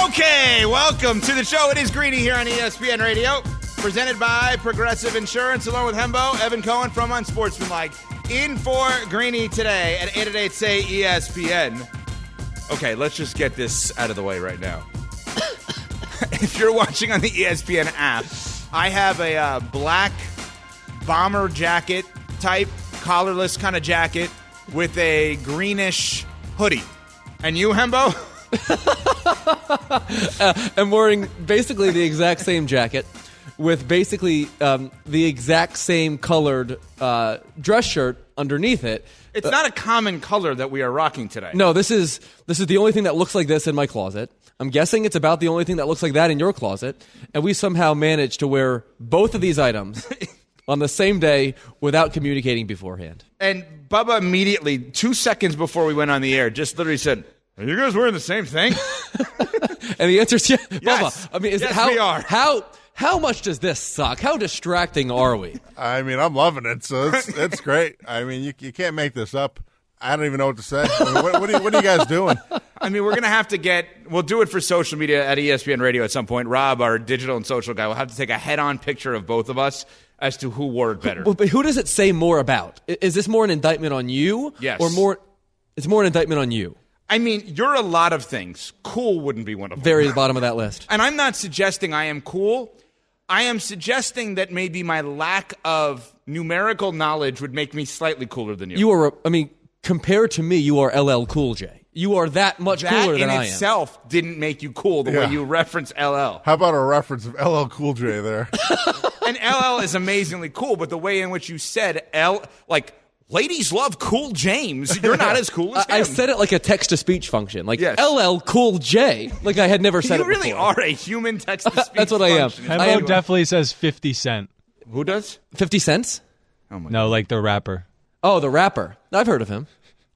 Okay, welcome to the show. It is Greeny here on ESPN Radio, presented by Progressive Insurance, along with Hembo, Evan Cohen from Unsportsmanlike. In for Greeny today at 888 say ESPN. Okay, let's just get this out of the way right now. if you're watching on the ESPN app, I have a uh, black bomber jacket type, collarless kind of jacket with a greenish hoodie. And you, Hembo? I'm wearing basically the exact same jacket with basically um, the exact same colored uh, dress shirt underneath it. It's not a common color that we are rocking today. No, this is this is the only thing that looks like this in my closet. I'm guessing it's about the only thing that looks like that in your closet, and we somehow managed to wear both of these items on the same day without communicating beforehand. And Bubba immediately, two seconds before we went on the air, just literally said, Are you guys wearing the same thing? And the answer is yeah, Yes. Bubba. I mean, is Yes, it how we are. how how much does this suck? How distracting are we? I mean, I'm loving it, so it's it's great. I mean, you you can't make this up. I don't even know what to say. I mean, what, what, are you, what are you guys doing? I mean, we're going to have to get, we'll do it for social media at ESPN Radio at some point. Rob, our digital and social guy, will have to take a head on picture of both of us as to who wore it better. But, but who does it say more about? Is this more an indictment on you? Yes. Or more? It's more an indictment on you. I mean, you're a lot of things. Cool wouldn't be one of them. Very bottom of that list. And I'm not suggesting I am cool. I am suggesting that maybe my lack of numerical knowledge would make me slightly cooler than you. You are. I mean, compared to me, you are LL Cool J. You are that much that cooler in than I am. itself didn't make you cool the Yeah. way you reference LL. How about a reference of LL Cool J there? And LL is amazingly cool, but the way in which you said L, like ladies love Cool James, you're not as cool as him. I, I said it like a text to speech function, like Yes. LL Cool J, like I had never said you it You really before. are a human text to speech. That's what I am. function. I Hembo am- definitely says 50 Cent. Who does? Fifty cents. Oh no, like the rapper. Oh, the rapper. I've heard of him.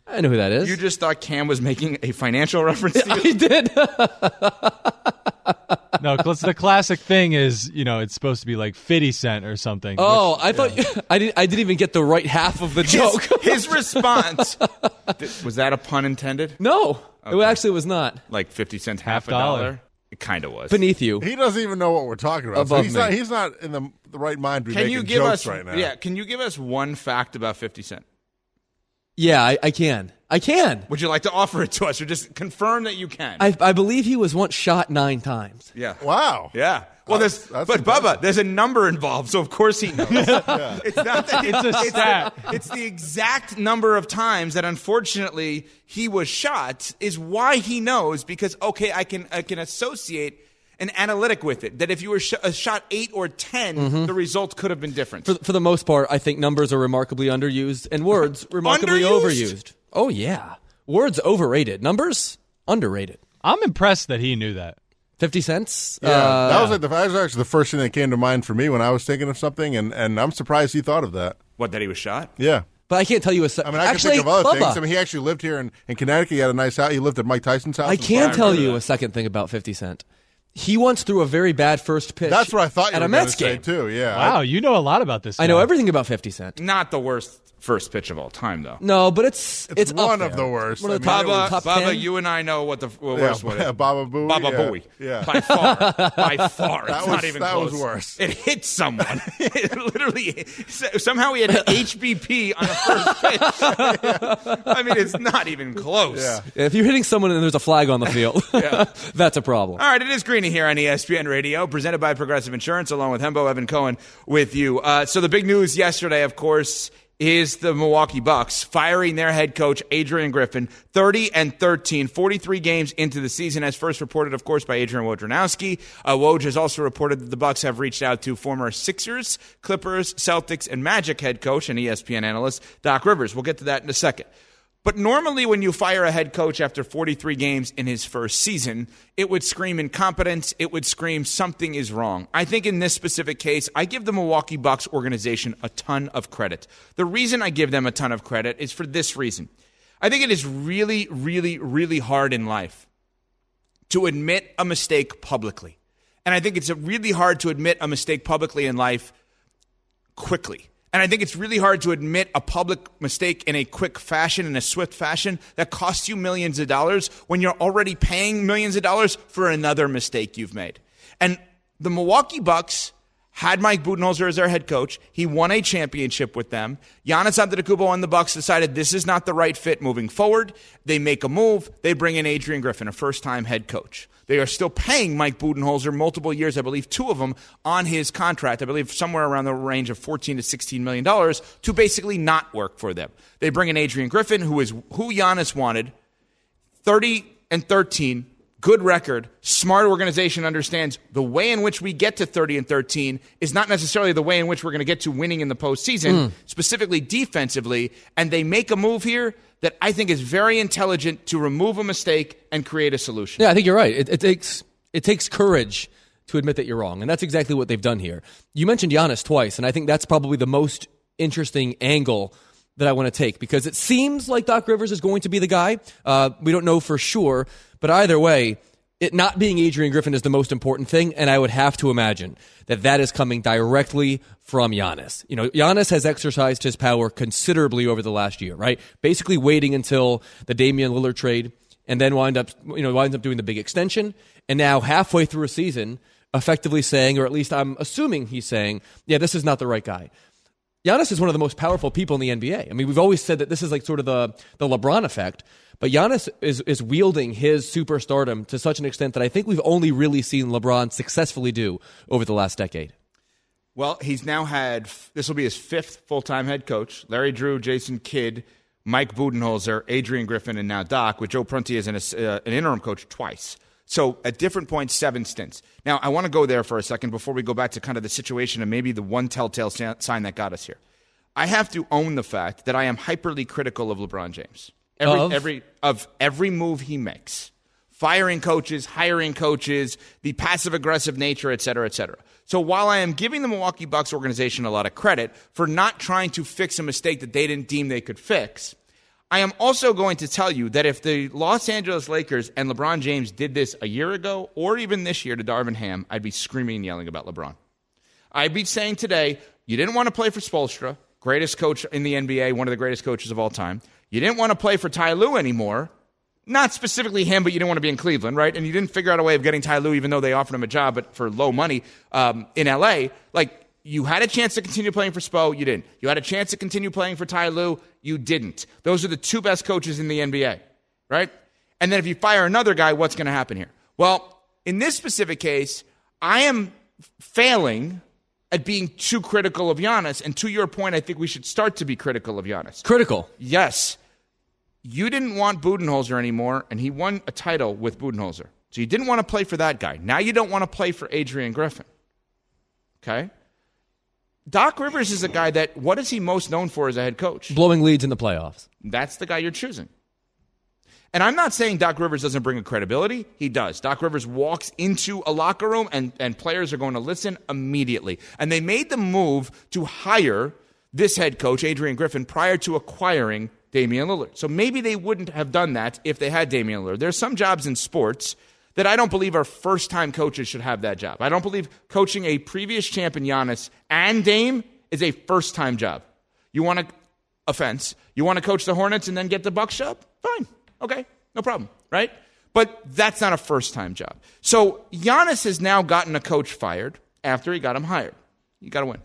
I know who that is. You just thought Cam was making a financial reference to you? I did. No, 'cause the classic thing is, you know, it's supposed to be like 50 Cent or something. oh, which- I thought you, I didn't. I didn't even get the right half of the joke. His, his response was that a pun intended? no, it actually was not. Like fifty cents, half, Half a dollar. dollar. It kind of was. Beneath you. He doesn't even know what we're talking about. So Above he's me. not he's not in the the right mind to be Can making you give jokes us right now. Yeah, can you give us one fact about Fifty Cent? Yeah, I, I can. I can. Would you like to offer it to us, or just confirm that you can? I, I believe he was once shot nine times. yeah. Wow. Yeah. Well, That's- there's, that's but Bubba, there's a number involved, so of course he knows. It's not that It's a the- stat. it's the exact number of times that unfortunately he was shot is why he knows because okay, I can I can associate an analytic with it that if you were sh- uh, shot eight or 10 the result could have been different. For, for the most part, I think numbers are remarkably underused and words remarkably Underused? overused. Oh yeah, words overrated. Numbers underrated. I'm impressed that he knew that. Fifty cents. Yeah, Uh, that was like the, that was actually the first thing that came to mind for me when I was thinking of something, and, and I'm surprised he thought of that. what that he was shot? Yeah, but I can't tell you a. se- I mean, I actually, can think of other Bubba, things. I mean, he actually lived here in, in Connecticut. He had a nice house. He lived at Mike Tyson's house. I can't tell you a second thing about Fifty Cent. He once threw a very bad first pitch. That's what I thought you at were a going to Mets say game. too. Yeah. Wow, you know a lot about this. I know everything about Fifty Cent. Not the worst first pitch of all time, though. No, but it's It's up one of there. the worst. One of the I top, mean, Baba, top Baba, you and I know what the well, Yeah, worst one is. Baba Booey. Baba yeah. Booey. Yeah. By far. By far. That it's was- not even that close. was worse. It hit someone. it literally, somehow he had an HBP on the first pitch. I mean, it's not even close. Yeah. If you're hitting someone and there's a flag on the field, that's a problem. All right, it is Greeny here on ESPN Radio, presented by Progressive Insurance, along with Hembo Evan Cohen with you. Uh, so the big news yesterday, of course, is the Milwaukee Bucks firing their head coach Adrian Griffin 30 and 13 43 games into the season as first reported of course by Adrian Wojnarowski. Uh, Woj has also reported that the Bucks have reached out to former Sixers, Clippers, Celtics and Magic head coach and ESPN analyst Doc Rivers. We'll get to that in a second. But normally, when you fire a head coach after 43 games in his first season, it would scream incompetence. It would scream something is wrong. I think in this specific case, I give the Milwaukee Bucks organization a ton of credit. The reason I give them a ton of credit is for this reason. I think it is really, really, really hard in life to admit a mistake publicly. And I think it's really hard to admit a mistake publicly in life quickly. And I think it's really hard to admit a public mistake in a quick fashion, in a swift fashion, that costs you millions of dollars when you're already paying millions of dollars for another mistake you've made. And the Milwaukee Bucks had Mike Budenholzer as their head coach. He won a championship with them. Giannis Antetokounmpo and the Bucks decided this is not the right fit moving forward. They make a move. They bring in Adrian Griffin, a first-time head coach. They are still paying Mike Budenholzer multiple years, I believe two of them on his contract. I believe somewhere around the range of 14 to 16 million dollars to basically not work for them. They bring in Adrian Griffin, who is who Giannis wanted. 30 and 13, good record, smart organization understands the way in which we get to 30 and 13 is not necessarily the way in which we're going to get to winning in the postseason, hmm. specifically defensively. And they make a move here that I think is very intelligent to remove a mistake and create a solution. Yeah, I think you're right. It, it takes it takes courage to admit that you're wrong, and that's exactly what they've done here. You mentioned Giannis twice, and I think that's probably the most interesting angle that I want to take because it seems like Doc Rivers is going to be the guy. Uh, we don't know for sure, but either way, it not being Adrian Griffin is the most important thing, and I would have to imagine that that is coming directly from Giannis. You know, Giannis has exercised his power considerably over the last year, right? Basically waiting until the Damian Lillard trade and then wind up, you know, winds up doing the big extension, and now halfway through a season, effectively saying, or at least I'm assuming he's saying, yeah, this is not the right guy. Giannis is one of the most powerful people in the NBA. I mean, we've always said that this is like sort of the, the LeBron effect, but Giannis is, is wielding his superstardom to such an extent that I think we've only really seen LeBron successfully do over the last decade. Well, he's now had this will be his fifth full time head coach. Larry Drew, Jason Kidd, Mike Budenholzer, Adrian Griffin, and now Doc, with Joe Prunty as an, uh, an interim coach twice. So at different points, seven stints. Now, I want to go there for a second before we go back to kind of the situation and maybe the one telltale sign that got us here. I have to own the fact that I am hyperly critical of LeBron James. Every, Of? every of every move he makes firing coaches, hiring coaches, the passive aggressive nature, et cetera, et cetera. So while I am giving the Milwaukee Bucks organization a lot of credit for not trying to fix a mistake that they didn't deem they could fix, I am also going to tell you that if the Los Angeles Lakers and LeBron James did this a year ago or even this year to Darvin Ham, I'd be screaming and yelling about LeBron. I'd be saying today, you didn't want to play for Spoelstra, greatest coach in the NBA, one of the greatest coaches of all time. You didn't want to play for Ty Lue anymore. Not specifically him, but you didn't want to be in Cleveland, right? And you didn't figure out a way of getting Ty Lue, even though they offered him a job, but for low money um, in LA. Like, you had a chance to continue playing for Spo, you didn't. You had a chance to continue playing for Ty Lue, you didn't. Those are the two best coaches in the NBA, right? And then if you fire another guy, what's going to happen here? Well, in this specific case, I am failing at being too critical of Giannis. And to your point, I think we should start to be critical of Giannis. Critical. Yes, you didn't want Budenholzer anymore, and he won a title with Budenholzer. So you didn't want to play for that guy. Now you don't want to play for Adrian Griffin. Okay? Doc Rivers is a guy that, what is he most known for as a head coach? Blowing leads in the playoffs. That's the guy you're choosing. And I'm not saying Doc Rivers doesn't bring a credibility. He does. Doc Rivers walks into a locker room and, and players are going to listen immediately. And they made the move to hire this head coach, Adrian Griffin, prior to acquiring Damian Lillard. So maybe they wouldn't have done that if they had Damian Lillard. There's some jobs in sports that I don't believe our first time coaches should have that job. I don't believe coaching a previous champion Giannis and Dame is a first time job. You want to offense, you want to coach the Hornets and then get the Bucks job? Fine. Okay. No problem, right? But that's not a first time job. So Giannis has now gotten a coach fired after he got him hired. You got to win.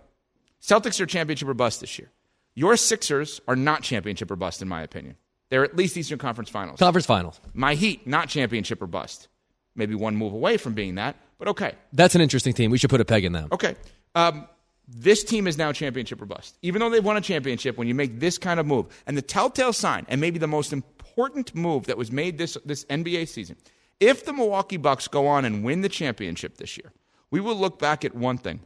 Celtics are championship or bust this year. Your Sixers are not championship or bust, in my opinion. They're at least Eastern Conference Finals. Conference finals. My Heat, not championship or bust. Maybe one move away from being that, but okay. That's an interesting team. We should put a peg in them. Okay. Um, this team is now championship or bust. Even though they've won a championship, when you make this kind of move, and the telltale sign, and maybe the most important move that was made this, this NBA season, if the Milwaukee Bucks go on and win the championship this year, we will look back at one thing.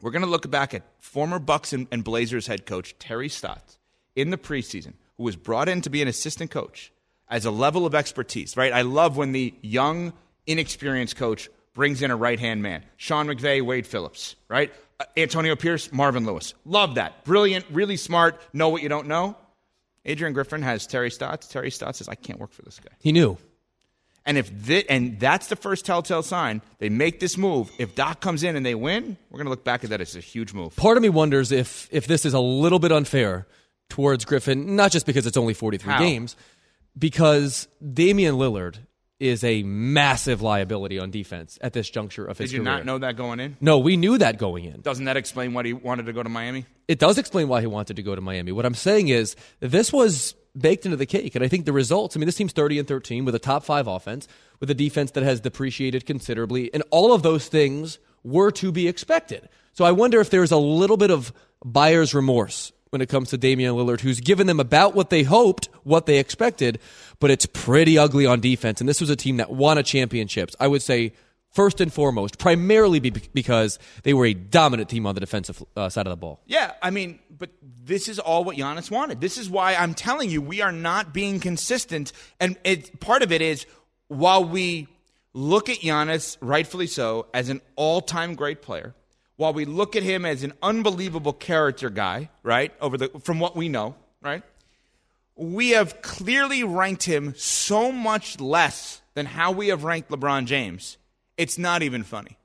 We're going to look back at former Bucks and, and Blazers head coach Terry Stotts in the preseason, who was brought in to be an assistant coach as a level of expertise, right? I love when the young, inexperienced coach brings in a right hand man. Sean McVay, Wade Phillips, right? Uh, Antonio Pierce, Marvin Lewis. Love that. Brilliant, really smart, know what you don't know. Adrian Griffin has Terry Stotts. Terry Stotts says, I can't work for this guy. He knew. And if thi- and that's the first telltale sign, they make this move. If Doc comes in and they win, we're going to look back at that as a huge move. Part of me wonders if if this is a little bit unfair towards Griffin, not just because it's only 43 How? games, because Damian Lillard is a massive liability on defense at this juncture of his Did you career. not know that going in? No, we knew that going in. Doesn't that explain why he wanted to go to Miami? It does explain why he wanted to go to Miami. What I'm saying is this was baked into the cake, and I think the results. I mean, this team's 30 and 13 with a top five offense, with a defense that has depreciated considerably, and all of those things were to be expected. So I wonder if there's a little bit of buyer's remorse when it comes to Damian Lillard, who's given them about what they hoped, what they expected, but it's pretty ugly on defense. And this was a team that won a championships. I would say first and foremost, primarily be- because they were a dominant team on the defensive uh, side of the ball. Yeah, I mean, but this is all what Giannis wanted. This is why I'm telling you we are not being consistent, and it, part of it is while we look at Giannis, rightfully so, as an all-time great player, while we look at him as an unbelievable character guy, right? Over the from what we know, right? We have clearly ranked him so much less than how we have ranked LeBron James. It's not even funny.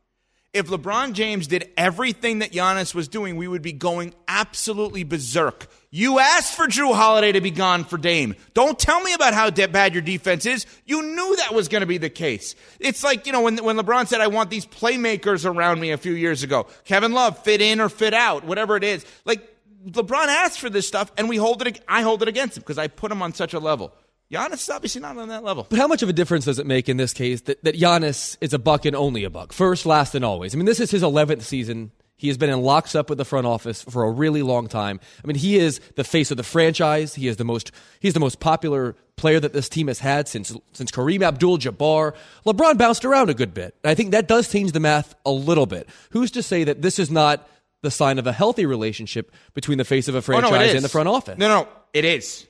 If LeBron James did everything that Giannis was doing, we would be going absolutely berserk. You asked for Jrue Holiday to be gone for Dame. Don't tell me about how de- bad your defense is. You knew that was going to be the case. It's like, you know, when, when LeBron said, I want these playmakers around me a few years ago. Kevin Love, fit in or fit out, whatever it is. Like, LeBron asked for this stuff, and we hold it, I hold it against him because I put him on such a level. Giannis is obviously not on that level. But how much of a difference does it make in this case that, that Giannis is a buck and only a buck? First, last, and always. I mean, this is his 11th season. He has been in locks up with the front office for a really long time. I mean, he is the face of the franchise. He is the most he's the most popular player that this team has had since since Kareem Abdul-Jabbar. LeBron bounced around a good bit. I think that does change the math a little bit. Who's to say that this is not the sign of a healthy relationship between the face of a Oh, franchise no, and the front office? No, no, it is.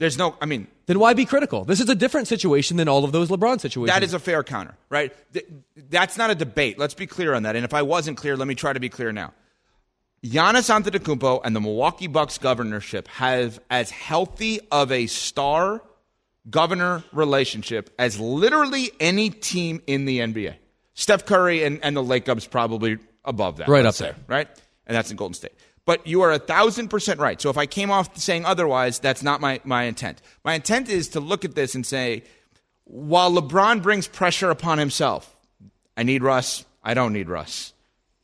There's no, I mean, Then why be critical? This is a different situation than all of those LeBron situations. That is a fair counter, right? Th- That's not a debate. Let's be clear on that. And if I wasn't clear, let me try to be clear now. Giannis Antetokounmpo and the Milwaukee Bucks governorship have as healthy of a star governor relationship as literally any team in the NBA. Steph Curry and, and the Lacobs probably above that. Right up say, there. right? And that's in Golden State. But you are a thousand percent right. So if I came off saying otherwise, that's not my, my intent. My intent is to look at this and say, while LeBron brings pressure upon himself, I need Russ, I don't need Russ.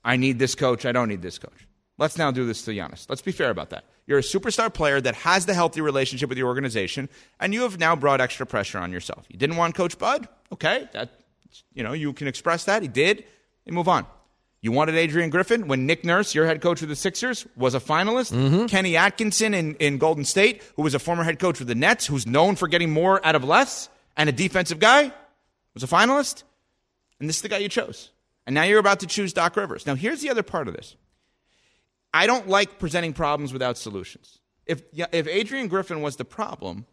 I need this coach, I don't need this coach. Let's now do this to Giannis. Let's be fair about that. You're a superstar player that has the healthy relationship with your organization, and you have now brought extra pressure on yourself. You didn't want Coach Bud? Okay, that you know, you can express that. He did, and move on. You wanted Adrian Griffin when Nick Nurse, your head coach of the Sixers, was a finalist. Mm-hmm. Kenny Atkinson in, in Golden State, who was a former head coach of the Nets, who's known for getting more out of less, and a defensive guy, was a finalist. And this is the guy you chose. And now you're about to choose Doc Rivers. Now, here's the other part of this. I don't like presenting problems without solutions. If, if Adrian Griffin was the problem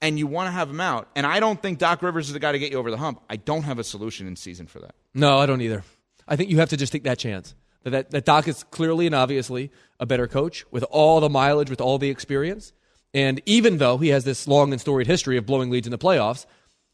and you want to have him out, and I don't think Doc Rivers is the guy to get you over the hump, I don't have a solution in season for that. No, I don't either. I think you have to just take that chance. That, that, that Doc is clearly and obviously a better coach with all the mileage, with all the experience. And even though he has this long and storied history of blowing leads in the playoffs,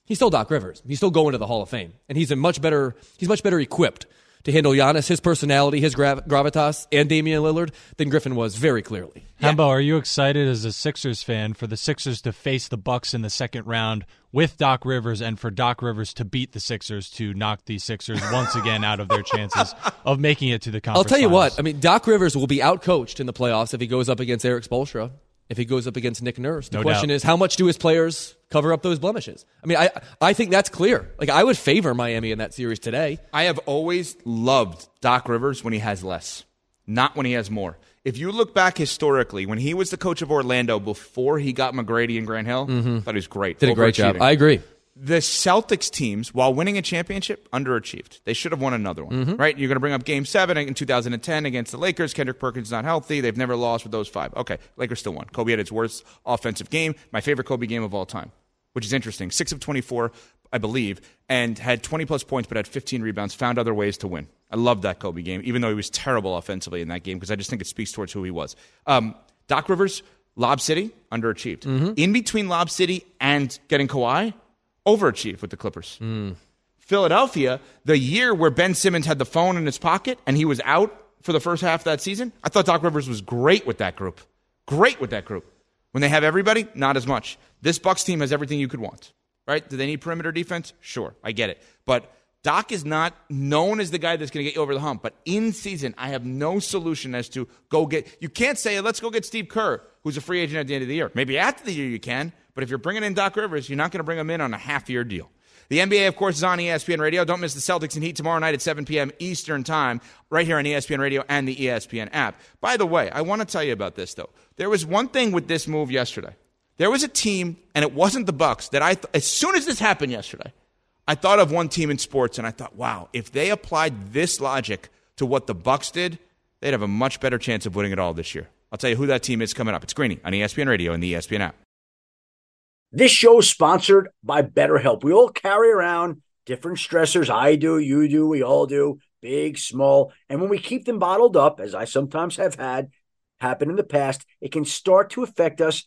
he's still Doc Rivers. He's still going to the Hall of Fame. And he's a much better, he's much better equipped to handle Giannis, his personality, his grav- gravitas, and Damian Lillard than Griffin was very clearly. Hembo, are you excited as a Sixers fan for the Sixers to face the Bucks in the second round with Doc Rivers and for Doc Rivers to beat the Sixers to knock the Sixers once again out of their chances of making it to the conference. I'll tell you finals? what. I mean, Doc Rivers will be outcoached in the playoffs if he goes up against Erik Spoelstra. If he goes up against Nick Nurse, the No question doubt. is how much do his players cover up those blemishes? I mean, I I think that's clear. Like I would favor Miami in that series today. I have always loved Doc Rivers when he has less. not when he has more. If you look back historically, when he was the coach of Orlando before he got McGrady and Grant Hill, thought he was great. Mm-hmm. Did a great job. I agree. the Celtics teams, while winning a championship, underachieved. They should have won another one, Mm-hmm. right? You're going to bring up Game Seven in 2010 against the Lakers. Kendrick Perkins not healthy. They've never lost with those five. Okay, Lakers still won. Kobe had his worst offensive game. My favorite Kobe game of all time, which is interesting. Six of 24, I believe, and had 20 plus points, but had 15 rebounds. Found other ways to win. I love that Kobe game, even though he was terrible offensively in that game because I just think it speaks towards who he was. Um, Doc Rivers, Lob City, underachieved. Mm-hmm. In between Lob City and getting Kawhi, overachieved with the Clippers. Philadelphia, the year where Ben Simmons had the phone in his pocket and he was out for the first half of that season, I thought Doc Rivers was great with that group. Great with that group. When they have everybody, not as much. This Bucks team has everything you could want. Right? Do they need perimeter defense? Sure, I get it. But Doc is not known as the guy that's going to get you over the hump. But in season, I have no solution as to go get. You can't say, let's go get Steve Kerr, who's a free agent at the end of the year. Maybe after the year you can, but if you're bringing in Doc Rivers, you're not going to bring him in on a half year deal. The NBA, of course, is on ESPN Radio. Don't miss the Celtics and Heat tomorrow night at 7 p.m. Eastern Time, right here on ESPN Radio and the ESPN app. By the way, I want to tell you about this, though. There was one thing with this move yesterday. There was a team, and it wasn't the Bucks, that I, th- as soon as this happened yesterday, I thought of one team in sports, and I thought, wow, if they applied this logic to what the Bucks did, they'd have a much better chance of winning it all this year. I'll tell you who that team is coming up. It's Greeny on ESPN Radio and the ESPN app. This show is sponsored by BetterHelp. We all carry around different stressors. I do, you do, we all do, big, small. And when we keep them bottled up, as I sometimes have had happen in the past, it can start to affect us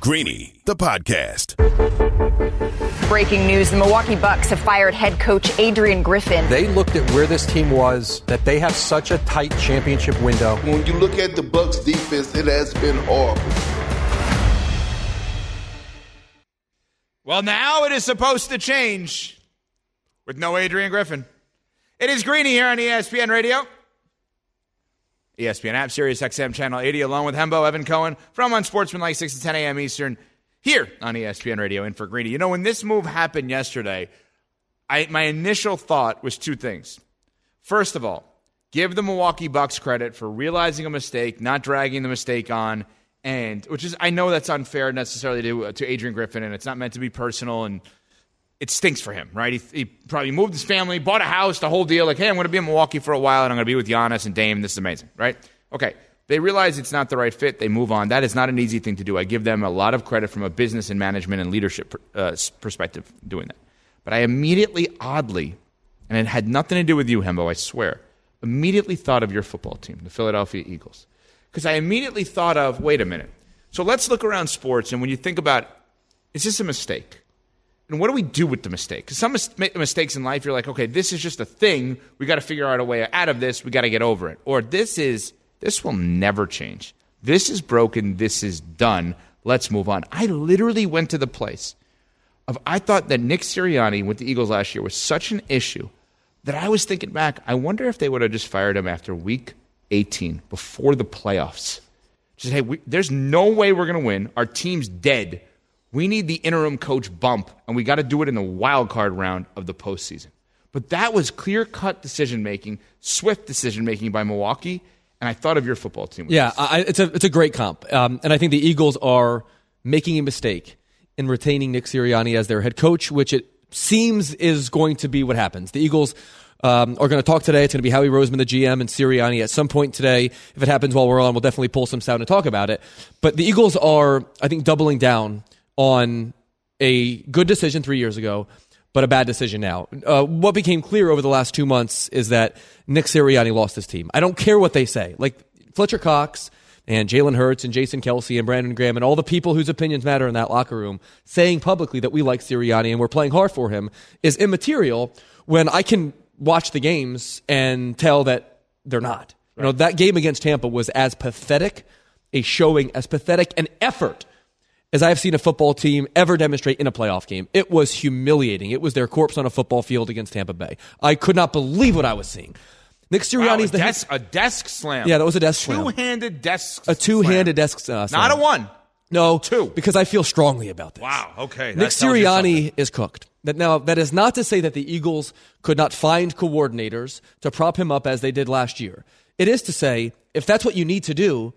Greeny, the podcast. Breaking news the Milwaukee Bucks have fired head coach Adrian Griffin. They looked at where this team was, that they have such a tight championship window. When you look at the Bucks defense, it has been horrible. Well, now it is supposed to change with no Adrian Griffin. It is Greeny here on ESPN Radio. ESPN app, Sirius XM Channel 80, along with Hembo, Evan Cohen, from Unsportsmanlike 6 to 10 a.m. Eastern, here on ESPN Radio in for Greeny. You know, when this move happened yesterday, I, my initial thought was two things. First of all, give the Milwaukee Bucks credit for realizing a mistake, not dragging the mistake on, and which is I know that's unfair necessarily to uh, to Adrian Griffin, and it's not meant to be personal, and it stinks for him, right? He, he probably moved his family, bought a house, the whole deal. Like, hey, I'm going to be in Milwaukee for a while, and I'm going to be with Giannis and Dame. This is amazing, right? Okay. They realize it's not the right fit. They move on. That is not an easy thing to do. I give them a lot of credit from a business and management and leadership uh, perspective doing that. But I immediately, oddly, and it had nothing to do with you, Hembo, I swear, immediately thought of your football team, the Philadelphia Eagles. Because I immediately thought of, wait a minute. So let's look around sports, and when you think about, is this a mistake? And what do we do with the mistake? Because some mis- mistakes in life, you're like, okay, this is just a thing. We got to figure out a way out of this. We got to get over it. Or this is, this will never change. This is broken. This is done. Let's move on. I literally went to the place of, I thought that Nick Sirianni with the Eagles last year was such an issue that I was thinking back, I wonder if they would have just fired him after week 18 before the playoffs. Just, hey, we, there's no way we're going to win. Our team's dead we need the interim coach bump, and we got to do it in the wild card round of the postseason. But that was clear cut decision making, swift decision making by Milwaukee. And I thought of your football team. yeah, I, it's, a, it's a great comp. Um, and I think the Eagles are making a mistake in retaining Nick Sirianni as their head coach, which it seems is going to be what happens. The Eagles um, are going to talk today. It's going to be Howie Roseman, the GM, and Sirianni at some point today. If it happens while we're on, we'll definitely pull some sound and talk about it. But the Eagles are, I think, doubling down on a good decision three years ago, but a bad decision now. Uh, what became clear over the last two months is that Nick Sirianni lost his team. I don't care what they say. Like Fletcher Cox and Jalen Hurts and Jason Kelce and Brandon Graham and all the people whose opinions matter in that locker room saying publicly that we like Sirianni and we're playing hard for him is immaterial when I can watch the games and tell that they're not. Right. You know, that game against Tampa was as pathetic a showing, as pathetic an effort as I have seen a football team ever demonstrate in a playoff game. It was humiliating. It was their corpse on a football field against Tampa Bay. I could not believe what I was seeing. Nick Sirianni's wow, a the desk, a desk slam. Yeah, that was a desk slam. Two-handed desk. A two-handed slam. desk uh, slam. Not a one. No, two. Because I feel strongly about this. Wow. Okay. Nick Sirianni is cooked. That now that is not to say that the Eagles could not find coordinators to prop him up as they did last year. It is to say if that's what you need to do,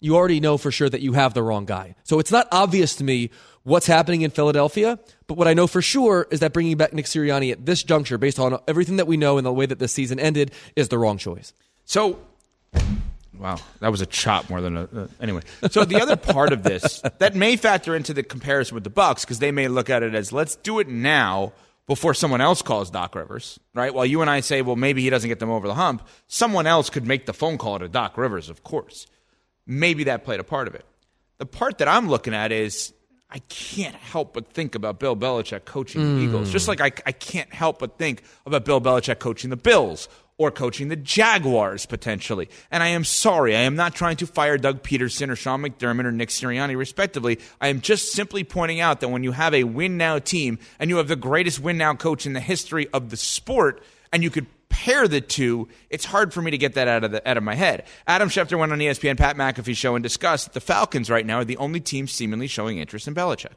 you already know for sure that you have the wrong guy. So it's not obvious to me what's happening in Philadelphia, but what I know for sure is that bringing back Nick Sirianni at this juncture, based on everything that we know and the way that this season ended, is the wrong choice. So, wow, that was a chop more than a. Uh, anyway, so the other part of this that may factor into the comparison with the Bucks because they may look at it as let's do it now before someone else calls Doc Rivers, right? While you and I say, well, maybe he doesn't get them over the hump, someone else could make the phone call to Doc Rivers, of course maybe that played a part of it. The part that I'm looking at is I can't help but think about Bill Belichick coaching mm. the Eagles, just like I, I can't help but think about Bill Belichick coaching the Bills or coaching the Jaguars potentially. And I am sorry, I am not trying to fire Doug Pederson or Sean McDermott or Nick Sirianni, respectively. I am just simply pointing out that when you have a win now team and you have the greatest win now coach in the history of the sport, and you could compare the two, it's hard for me to get that out of the out of my head. Adam Schefter went on ESPN Pat McAfee show and discussed that the Falcons right now are the only team seemingly showing interest in Belichick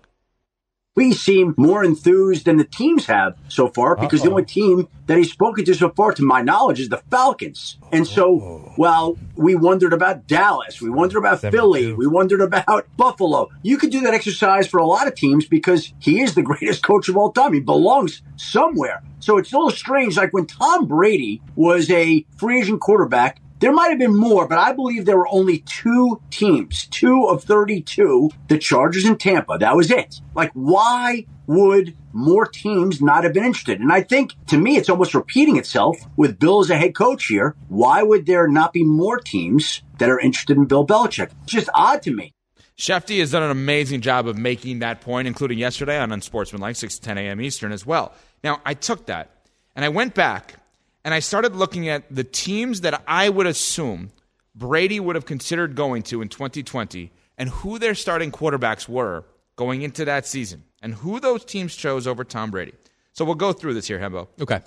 we seem more enthused than the teams have so far because Uh-oh. the only team that he's spoken to so far, to my knowledge, is the Falcons. And so, well, we wondered about Dallas, we wondered about Philly, we wondered about Buffalo. You could do that exercise for a lot of teams because he is the greatest coach of all time. He belongs somewhere. So it's a little strange. Like when Tom Brady was a free agent quarterback, there might have been more, but I believe there were only two teams, two of 32, the Chargers and Tampa. That was it. Like, why would more teams not have been interested? And I think to me, it's almost repeating itself with Bill as a head coach here. Why would there not be more teams that are interested in Bill Belichick? It's just odd to me. Schefty has done an amazing job of making that point, including yesterday on Unsportsmanlike, 6 to 10 a.m. Eastern as well. Now, I took that and I went back and I started looking at the teams that I would assume Brady would have considered going to in 2020 and who their starting quarterbacks were going into that season and who those teams chose over Tom Brady. So we'll go through this here, Hembo. Okay.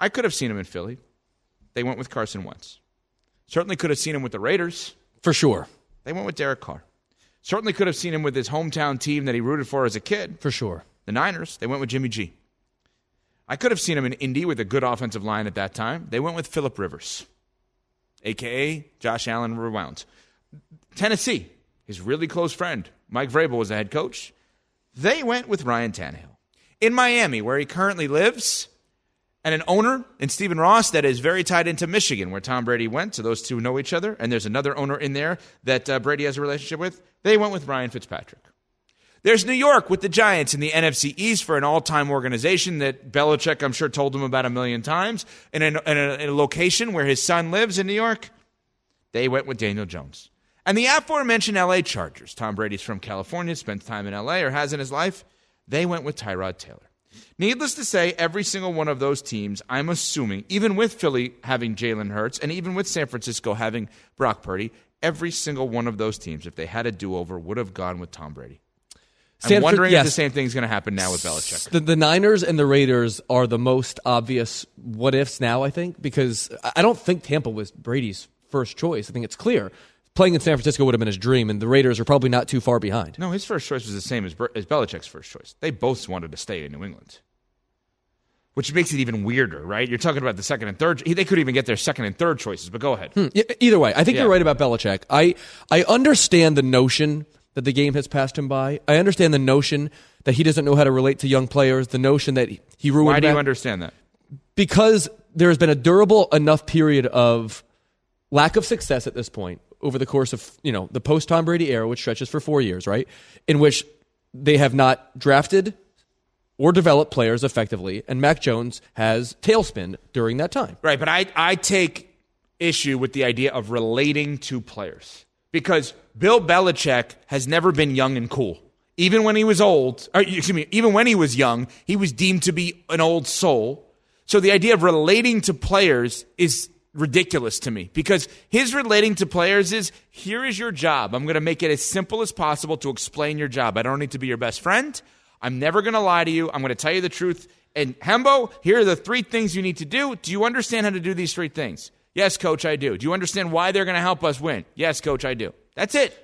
I could have seen him in Philly. They went with Carson Wentz. Certainly could have seen him with the Raiders. For sure. They went with Derek Carr. Certainly could have seen him with his hometown team that he rooted for as a kid. For sure. The Niners, they went with Jimmy G. I could have seen him in Indy with a good offensive line at that time. They went with Philip Rivers, aka Josh Allen rewound. Tennessee, his really close friend, Mike Vrabel was the head coach. They went with Ryan Tannehill. In Miami, where he currently lives, and an owner in Stephen Ross that is very tied into Michigan, where Tom Brady went. So those two know each other. And there's another owner in there that uh, Brady has a relationship with. They went with Ryan Fitzpatrick. There's New York with the Giants in the NFC East for an all-time organization that Belichick, I'm sure, told him about a million times. In in a, in a location where his son lives in New York, they went with Daniel Jones. And the aforementioned LA Chargers, Tom Brady's from California, spent time in LA or has in his life, they went with Tyrod Taylor. Needless to say, every single one of those teams, I'm assuming, even with Philly having Jalen Hurts and even with San Francisco having Brock Purdy, every single one of those teams, if they had a do over, would have gone with Tom Brady. I'm wondering yes. if the same thing is going to happen now with Belichick. The, the Niners and the Raiders are the most obvious what ifs now, I think, because I don't think Tampa was Brady's first choice. I think it's clear. Playing in San Francisco would have been his dream, and the Raiders are probably not too far behind. No, his first choice was the same as, as Belichick's first choice. They both wanted to stay in New England, which makes it even weirder, right? You're talking about the second and third. They could even get their second and third choices, but go ahead. Hmm, Either way, I think Yeah. you're right about Belichick. I I understand the notion that the game has passed him by. I understand the notion that he doesn't know how to relate to young players. The notion that he ruined. Why do you understand that? because there has been a durable enough period of lack of success at this point over the course of you know the post Tom Brady era, which stretches for four years, right? In which they have not drafted or developed players effectively, and Mac Jones has tailspin during that time. Right, but I, I take issue with the idea of relating to players because Bill Belichick has never been young and cool. Even when he was old, or excuse me, even when he was young, he was deemed to be an old soul. So the idea of relating to players is ridiculous to me because his relating to players is here is your job. I'm going to make it as simple as possible to explain your job. I don't need to be your best friend. I'm never going to lie to you. I'm going to tell you the truth. And Hembo, here are the three things you need to do. Do you understand how to do these three things? Yes, coach, I do. Do you understand why they're going to help us win? Yes, coach, I do. That's it.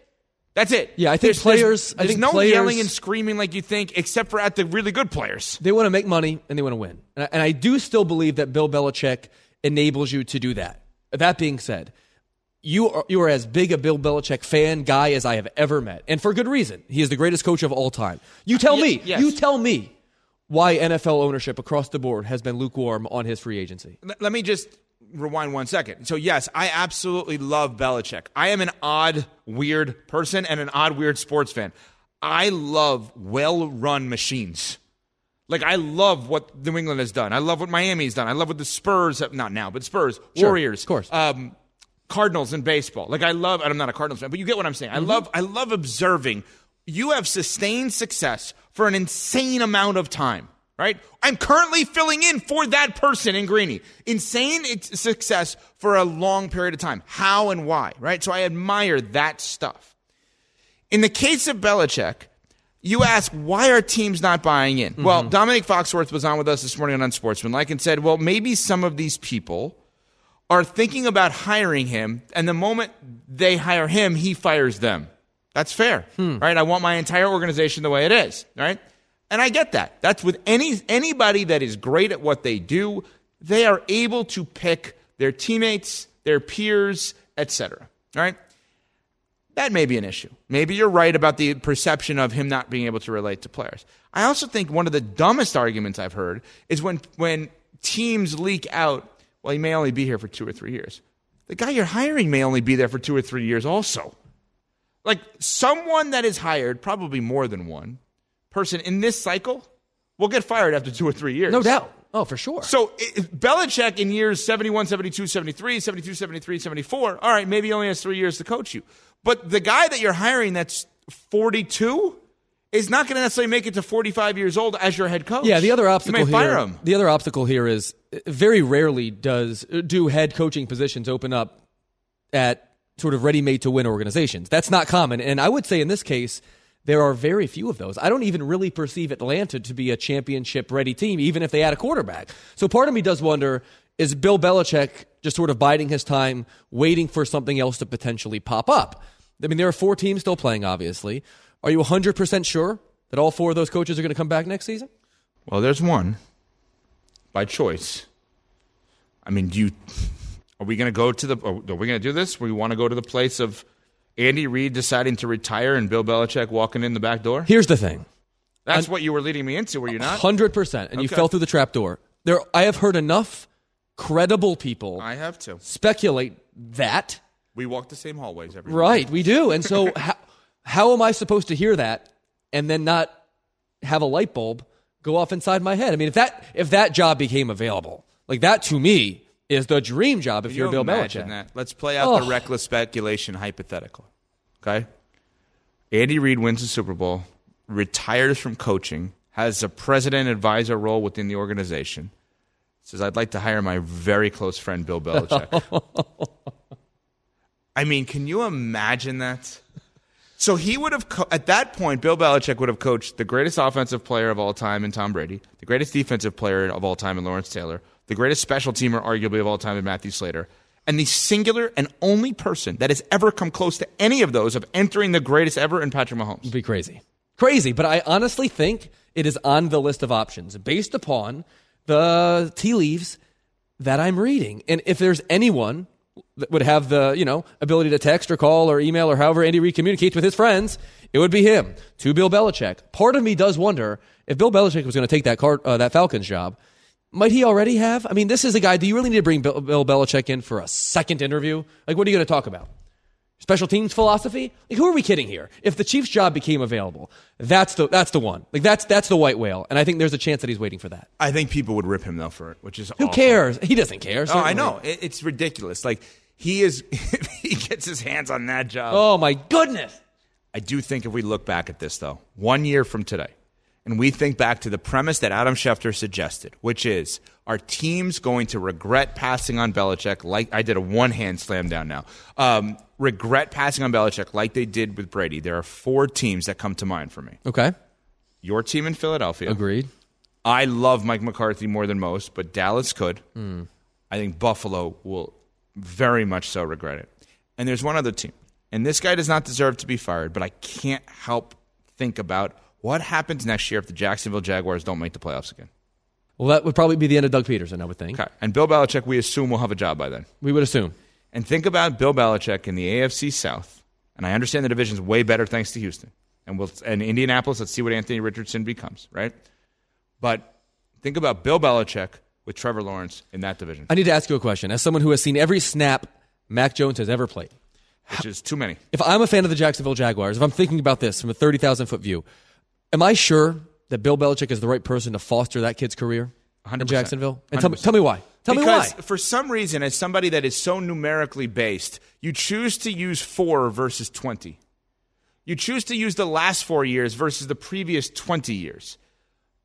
That's it. Yeah, I think There's- players- There's, I think no players- yelling and screaming like you think, except for at the really good players. They want to make money and they want to win. And I, and I do still believe that Bill Belichick enables you to do that. That being said, you are, you are as big a Bill Belichick fan guy as I have ever met. And for good reason. He is the greatest coach of all time. You tell me, yes. you tell me why NFL ownership across the board has been lukewarm on his free agency. Let me just rewind one second. So, yes, I absolutely love Belichick. I am an odd, weird person and an odd, weird sports fan. I love well run machines. Like, I love what New England has done. I love what Miami's done. I love what the Spurs have, not now, but Spurs, Sure, Warriors, of course. Um, Cardinals in baseball. Like, I love, and I'm not a Cardinals fan, but you get what I'm saying. I love, I love observing. You have sustained success for an insane amount of time right? I'm currently filling in for that person in Greeny. Insane success for a long period of time. How and why, right? So I admire that stuff. In the case of Belichick, you ask, why are teams not buying in? Well, mm-hmm. Domonique Foxworth was on with us this morning on Unsportsmanlike and said, well, maybe some of these people are thinking about hiring him, and the moment they hire him, he fires them. That's fair, hmm. right? I want my entire organization the way it is, right? And I get that. That's with any anybody that is great at what they do, they are able to pick their teammates, their peers, etc. All right? That may be an issue. Maybe you're right about the perception of him not being able to relate to players. I also think one of the dumbest arguments I've heard is when when teams leak out, well, he may only be here for two or three years. The guy you're hiring may only be there for two or three years also. Like someone that is hired, probably more than one person in this cycle, will get fired after two or three years. No doubt. Oh, for sure. So if Belichick in years 71, 72, 73, 72, 73, 74, all right, maybe he only has three years to coach you. But the guy that you're hiring that's 42 is not going to necessarily make it to 45 years old as your head coach. Yeah, the other obstacle here. The other obstacle here is uh, very rarely does do head coaching positions open up at sort of ready-made to win organizations. That's not common, and I would say in this case there are very few of those. I don't even really perceive Atlanta to be a championship-ready team, even if they had a quarterback. So part of me does wonder: is Bill Belichick just sort of biding his time, waiting for something else to potentially pop up? I mean, there are four teams still playing. Obviously, are you 100 percent sure that all four of those coaches are going to come back next season? Well, there's one by choice. I mean, do you are we going to go to the are we going to do this? We want to go to the place of Andy Reid deciding to retire and Bill Belichick walking in the back door? Here's the thing. That's what you were leading me into, were you not? Hundred percent, and you fell through the trap door. There, I have heard enough credible people I have to. speculate that. We walk the same hallways every Right, we do. And so, how, how am I supposed to hear that and then not have a light bulb go off inside my head. I mean, if that if that job became available, like that to me is the dream job if Can you're Bill Belichick. That? Let's play out the Oh. reckless speculation hypothetical. Okay? Andy Reid wins the Super Bowl, retires from coaching, has a president advisor role within the organization. Says, I'd like to hire my very close friend Bill Belichick. I mean, can you imagine that? So he would have, co- at that point, Bill Belichick would have coached the greatest offensive player of all time in Tom Brady, the greatest defensive player of all time in Lawrence Taylor, the greatest special teamer, arguably, of all time in Matthew Slater, and the singular and only person that has ever come close to any of those of entering the greatest ever in Patrick Mahomes. It'd be crazy. Crazy, but I honestly think it is on the list of options based upon the tea leaves that I'm reading. And if there's anyone that would have the, you know, ability to text or call or email or however Andy Reid communicates with his friends, it would be him to Bill Belichick. Part of me does wonder if Bill Belichick was going to take that card, uh, that Falcons job, might he already have? I mean, this is a guy. Do you really need to bring Bill, Bill Belichick in for a second interview? Like, what are you going to talk about? Special teams philosophy? Like, who are we kidding here? If the Chiefs' job became available, that's the that's the one. Like, that's that's the white whale, and I think there's a chance that he's waiting for that. I think people would rip him though for it, which is Who awful. cares? He doesn't care. Oh, I know it, it's ridiculous. Like he is, he gets his hands on that job. Oh my goodness! I do think if we look back at this though, one year from today, and we think back to the premise that Adam Schefter suggested, which is are teams going to regret passing on Belichick like I did a one hand slam down now? Um, regret passing on Belichick like they did with Brady. There are four teams that come to mind for me. Okay, Your team in Philadelphia. agreed. I love Mike McCarthy more than most, but Dallas could. Hmm. I think Buffalo will very much so regret it. And there's one other team. And this guy does not deserve to be fired, but I can't help think about what happens next year if the Jacksonville Jaguars don't make the playoffs again. Well, that would probably be the end of Doug Pederson, I would think. Okay. And Bill Belichick, we assume, will have a job by then. We would assume. And think about Bill Belichick in the AFC South. And I understand the division's way better thanks to Houston. And we'll and Indianapolis, let's see what Anthony Richardson becomes, right? But think about Bill Belichick with Trevor Lawrence in that division, I need to ask you a question. As someone who has seen every snap Mac Jones has ever played, which is too many. if I'm a fan of the Jacksonville Jaguars, if I'm thinking about this from a 30,000 foot view, am I sure that Bill Belichick is the right person to foster that kid's career in 100%. Jacksonville? And tell me, 100%. tell me why. Tell because me why. for some reason, as somebody that is so numerically based, you choose to use four versus 20. You choose to use the last four years versus the previous 20 years.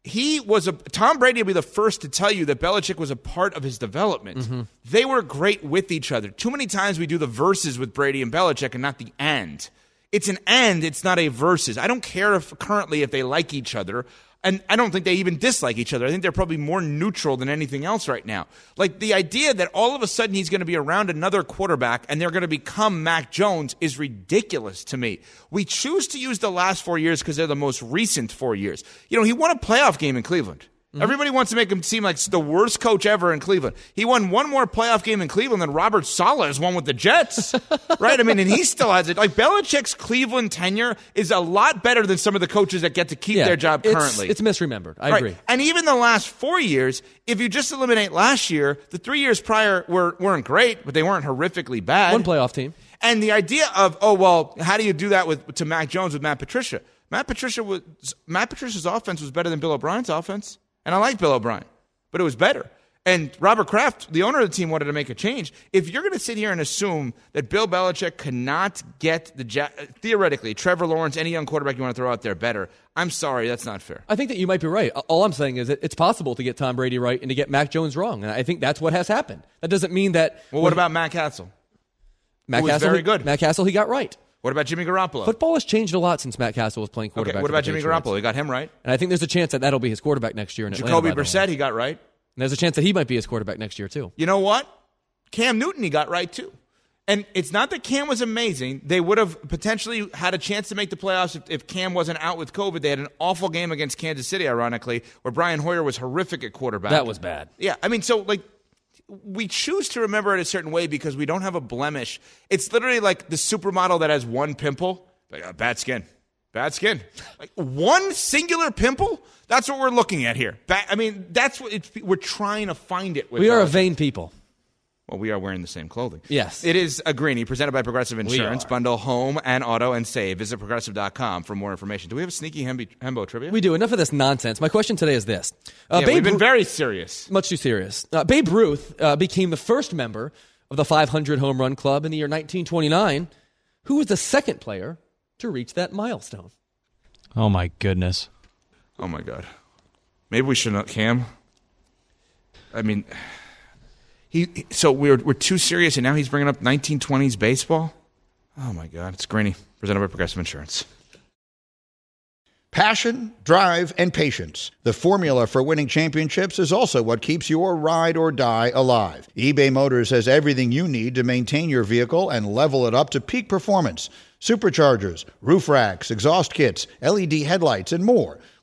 He was a Tom Brady will be the first to tell you that Belichick was a part of his development. Mm-hmm. They were great with each other. Too many times we do the verses with Brady and Belichick and not the and. It's an and, it's not a versus. I don't care if currently if they like each other. And I don't think they even dislike each other. I think they're probably more neutral than anything else right now. Like the idea that all of a sudden he's going to be around another quarterback and they're going to become Mac Jones is ridiculous to me. We choose to use the last four years because they're the most recent four years. You know, he won a playoff game in Cleveland. Mm-hmm. Everybody wants to make him seem like the worst coach ever in Cleveland. He won one more playoff game in Cleveland than Robert Saleh has won with the Jets, right? I mean, and he still has it. Like Belichick's Cleveland tenure is a lot better than some of the coaches that get to keep Yeah, their job it's- currently. It's misremembered. I Right. agree. And even the last four years, if you just eliminate last year, the three years prior were, weren't great, but they weren't horrifically bad. One playoff team. And the idea of, oh well, how do you do that with to Mac Jones with Matt Patricia? Matt Patricia was Matt Patricia's offense was better than Bill O'Brien's offense, and I like Bill O'Brien, but it was better. And Robert Kraft, the owner of the team, wanted to make a change. If you're going to sit here and assume that Bill Belichick cannot get the ja- theoretically Trevor Lawrence, any young quarterback you want to throw out there better, I'm sorry, that's not fair. I think that you might be right. All I'm saying is that it's possible to get Tom Brady right and to get Mac Jones wrong. And I think that's what has happened. That doesn't mean that. Well, what about Matt Cassel? Matt Cassel? very good. Matt Cassel, he got right. What about Jimmy Garoppolo? Football has changed a lot since Matt Cassel was playing quarterback. Okay, what about Jimmy. Garoppolo? You got him right. And I think there's a chance that that'll be his quarterback next year in Jacoby by the. Brissett, he got right. And there's a chance that he might be his quarterback next year too. You know what? Cam Newton, he got right too. And it's not that Cam was amazing. They would have potentially had a chance to make the playoffs if, if Cam wasn't out with COVID. They had an awful game against Kansas City, ironically, where Brian Hoyer was horrific at quarterback. That was bad. Yeah, I mean, so like we choose to remember it a certain way because we don't have a blemish. It's literally like the supermodel that has one pimple, like, uh, bad skin, bad skin, like one singular pimple. That's what we're looking at here. Ba- I mean, that's what it's, we're trying to find it. With We are a vain people. Well, we are wearing the same clothing. Yes. It is a Greeny presented by Progressive Insurance. Bundle home and auto and save. Visit progressive.com for more information. Do we have a sneaky Hemby, Hembo trivia? We do. Enough of this nonsense. My question today is this. Uh, yeah, we've been Ru- very serious. much too serious. Uh, Babe Ruth uh, became the first member of the 500 home run club in the year 1929. Who was the second player to reach that milestone? Oh my goodness. Oh my god. Maybe we should not Cam. I mean, he. So we're we're too serious, and now he's bringing up 1920s baseball. Oh my god, it's Greeny presented by Progressive Insurance. Passion, drive, and patience. The formula for winning championships is also what keeps your ride or die alive. eBay Motors has everything you need to maintain your vehicle and level it up to peak performance superchargers, roof racks, exhaust kits, LED headlights, and more.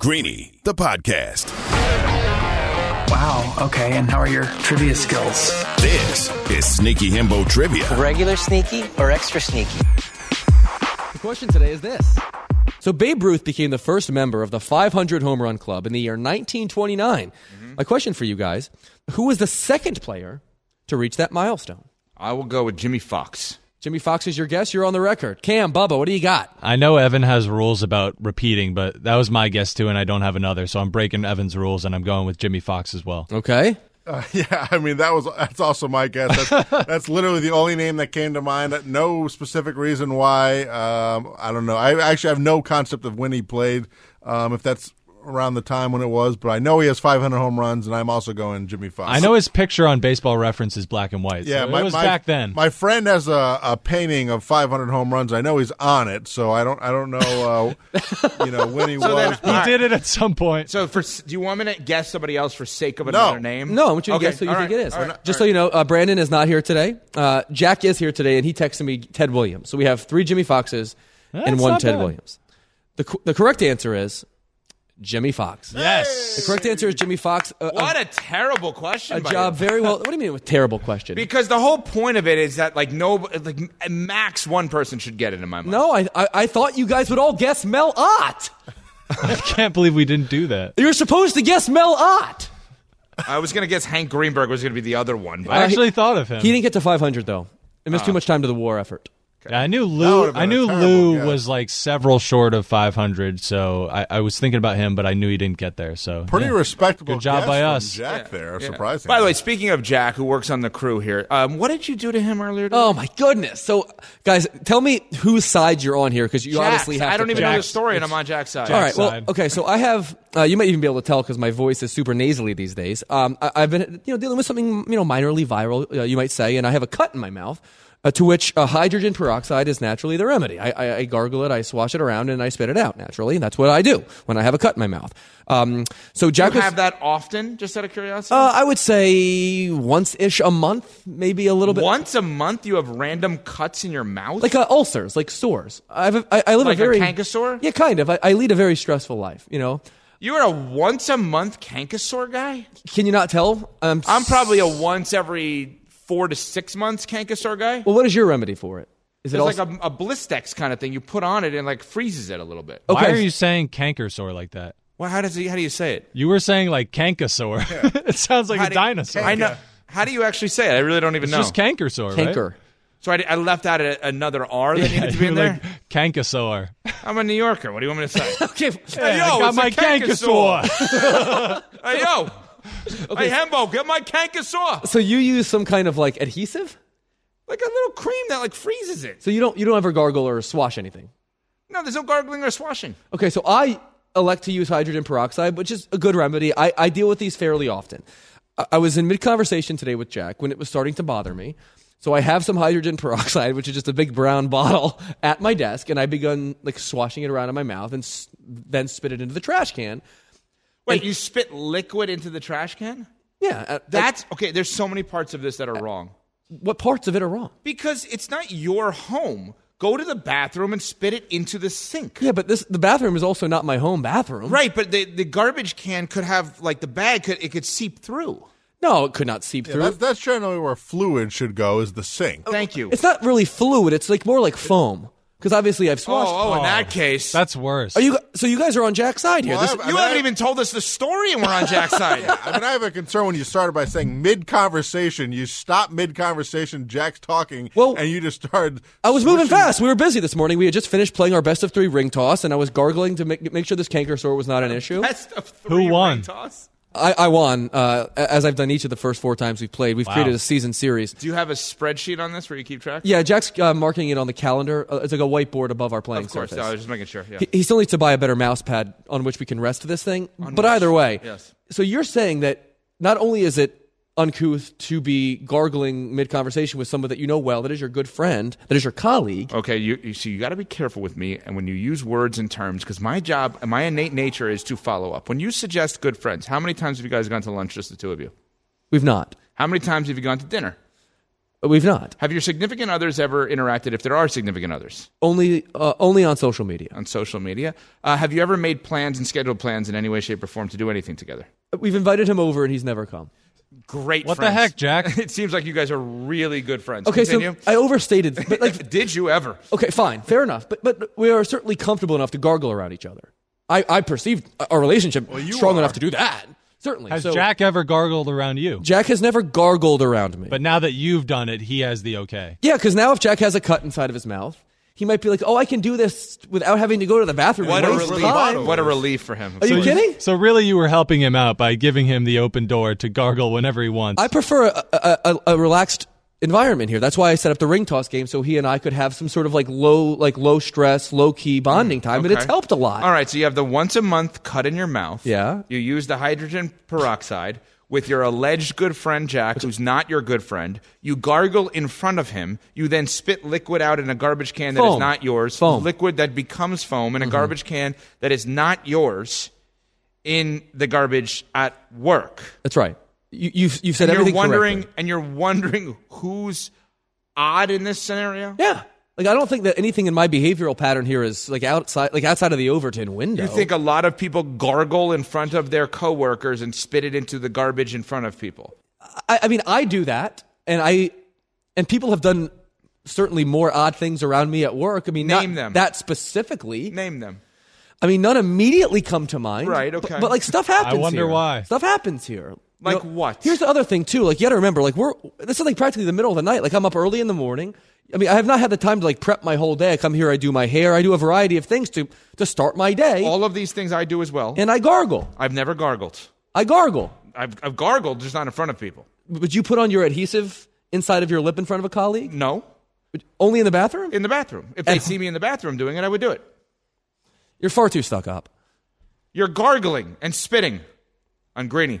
Greeny, the podcast. Wow. Okay. And how are your trivia skills? This is Sneaky Hembo Trivia. Regular sneaky or extra sneaky? The question today is this. So Babe Ruth became the first member of the 500 home run club in the year 1929. Mm-hmm. My question for you guys, who was the second player to reach that milestone? I will go with Jimmie Foxx. Jimmie Foxx is your guess. You're on the record. Cam, Bubba, what do you got? I know Evan has rules about repeating, but that was my guess too, and I don't have another, so I'm breaking Evan's rules and I'm going with Jimmie Foxx as well. Okay. Uh, yeah, I mean that was that's also my guess. That's, that's literally the only name that came to mind. No specific reason why. Um, I don't know. I actually have no concept of when he played. Um, if that's around the time when it was, but I know he has 500 home runs, and I'm also going Jimmie Foxx. I know his picture on Baseball Reference is black and white. Yeah, so my, it was my- back then. My friend has a, a painting of 500 home runs. I know he's on it, so I don't I don't know uh, you know when he So then- was. He did it at some point. So, for do you want me to guess somebody else for sake of No. another name? No, I want you to Okay, guess who you all think right, it is. all right, Just so you know, uh, Brandon is not here today. Uh, Jack is here today, and he texted me Ted Williams. So we have three Jimmie Foxxes and one Ted bad. Williams. The, co- the correct answer is Jimmie Foxx. Yes. The correct answer is Jimmie Foxx. A, a- What a terrible question. a by job you. very well. What do you mean with terrible question? Because the whole point of it is that like no, like max one person should get it in my mind. no, I, I I thought you guys would all guess Mel Ott. I can't believe we didn't do that. You're supposed to guess Mel Ott. I was gonna guess Hank Greenberg was gonna be the other one. But I actually thought of him. He didn't get to 500 though. It missed too ah. much time to the war effort. Yeah, I knew Lou. would've been I a knew Lou guess. was like several short of 500, so I, I was thinking about him, but I knew he didn't get there. So Pretty yeah. respectable. Good job by us. Jack. There, Yeah. surprising. By the way, speaking of Jack, who works on the crew here, um, what did you do to him earlier? Today? Oh my goodness! So, guys, tell me whose side you're on here because you Jack's. obviously have. I don't even pick. know the Jack's- story, and I'm on Jack's side. All right. Well, side. okay. So I have. Uh, you might even be able to tell because my voice is super nasally these days. Um, I, I've been, you know, dealing with something, you know, minorly viral, uh, you might say, and I have a cut in my mouth. Uh, to which uh, hydrogen peroxide is naturally the remedy. I, I, I gargle it, I swash it around, and I spit it out naturally. And that's what I do when I have a cut in my mouth. Um, so Do Jack you was, have that often? Just out of curiosity. uh, I would say once ish a month, maybe a little bit. Once a month, you have random cuts in your mouth. like uh, ulcers, like sores. I've, I, I live Like a a very canker sore? Yeah, kind of. I, I lead a very stressful life. You know, You're a once a month Cankasaur guy? Can you not tell? Um, I'm probably a once every four to six months Cankasaur guy. Well, what is your remedy for it? Is It's it like a, a Blistex kind of thing. You put on it and like freezes it a little bit. Why are you saying canker sore like that? Well, how does he, how do you say it? You were saying like canker cankasaur. it sounds like How a do- dinosaur. I know. How do you actually say it? I really don't even It's know. just canker sore, right? Canker. So I, I left out a, another R that Yeah, needed to be in you're there. like cankasaur. I'm a New Yorker. What do you want me to say? okay. Hey, Yeah, I yo, got it's my a Cankasaur. cankasaur. hey, yo. Hey, Hembo, get my Cankasaur. So you use some kind of like adhesive? Like a little cream that like freezes it. So you don't you don't ever gargle or swash anything? No, there's no gargling or swashing. Okay, so I elect to use hydrogen peroxide, which is a good remedy. I, I deal with these fairly often. I, I was in mid conversation today with Jack when it was starting to bother me. So I have some hydrogen peroxide, which is just a big brown bottle, at my desk, and I begun like swashing it around in my mouth and s- then spit it into the trash can. Wait, you spit liquid into the trash can? Yeah, uh, That's okay. There's so many parts of this that are wrong. What parts of it are wrong? Because it's not your home. Go to the bathroom and spit it into the sink. Yeah, but this the bathroom is also not my home bathroom. Right, but the, the garbage can could have like the bag could it could seep through. No, it could not seep Yeah, through. that's, that's generally where fluid should go is the sink. Thank you. It's not really fluid. It's like more like foam. Because obviously I've swashed. Oh, oh, in that case, That's worse. Are you? So you guys are on Jack's side here. Well, This- I have- you I haven't mean, even told us the story, and we're on Jack's side. I mean, I have a concern when you started by saying mid conversation. You stop mid conversation, Jack's talking, Well, and you just started. I was moving swishing- fast. We were busy this morning. We had just finished playing our best of three ring toss, and I was gargling to make, make sure this canker sore was not an issue. Best of three Who won? ring toss. I, I won, uh, as I've done each of the first four times we've played. We've Wow. created a season series. Do you have a spreadsheet on this where you keep track? Yeah, Jack's uh, marking it on the calendar. Uh, it's like a whiteboard above our playing of course. surface. No, I was just making sure. Yeah. He, he still needs to buy a better mouse pad on which we can rest this thing. But which- either way, yes. so you're saying that not only is it uncouth to be gargling mid conversation with someone that you know well, that is your good friend, that is your colleague. Okay, you, you see, you got to be careful with me, and when you use words and terms, because my job, my innate nature is to follow up. When you suggest good friends, how many times have you guys gone to lunch, just the two of you? We've not. How many times have you gone to dinner? We've not. Have your significant others ever interacted, if there are significant others, Only, uh, only on social media. on social media? Uh, have you ever made plans and scheduled plans in any way, shape, or form to do anything together? We've invited him over, and he's never come. Great. What the heck, Jack? it seems like you guys are really good friends. Okay, Continue. so I overstated. But like, Did you ever? okay, fine, fair enough. But but we are certainly comfortable enough to gargle around each other. I, I perceived our relationship you strong are. enough to do that. Certainly. Has So, Jack ever gargled around you? Jack has never gargled around me. But now that you've done it, he has the okay. yeah, because now if Jack has a cut inside of his mouth, he might be like, "Oh, I can do this without having to go to the bathroom." What and a waste relief! time." What a relief for him. Are you So kidding? So really, you were helping him out by giving him the open door to gargle whenever he wants. I prefer a, a, a, a relaxed environment here. That's why I set up the ring toss game so he and I could have some sort of like low, like low stress, low key bonding time, and it's helped a lot. All right, so you have the once a month cut in your mouth. Yeah. You use the hydrogen peroxide with your alleged good friend Jack, who's not your good friend. You gargle in front of him. You then spit liquid out in a garbage can that is Foam. not yours. Foam. Mm-hmm. Liquid that becomes foam in a garbage can that is not yours in the garbage at work. That's right. You, you've you've said and you're everything wondering, correctly. and you're wondering who's odd in this scenario. Yeah. Like I don't think that anything in my behavioral pattern here is like outside, like outside of the Overton window. You think a lot of people gargle in front of their coworkers and spit it into the garbage in front of people? I, I mean, I do that, and I, and people have done certainly more odd things around me at work. I mean, Name not them. that specifically. Name them. I mean, none immediately come to mind. Right, but- okay. But, like stuff happens. I wonder here. why. Stuff happens here. You Like know, what? Here's the other thing too. Like you got to remember, like we're this is like practically the middle of the night. Like I'm up early in the morning. I mean, I have not had the time to like prep my whole day. I come here, I do my hair, I do a variety of things to to start my day, All of these things I do as well. and I gargle. I've never gargled. I gargle. I've, I've gargled, just not in front of people. Would you put on your adhesive inside of your lip in front of a colleague? No, Only in the bathroom? in the bathroom. If they And- see me in the bathroom doing it, I would do it. You're far too stuck up. You're gargling and spitting on Greeny,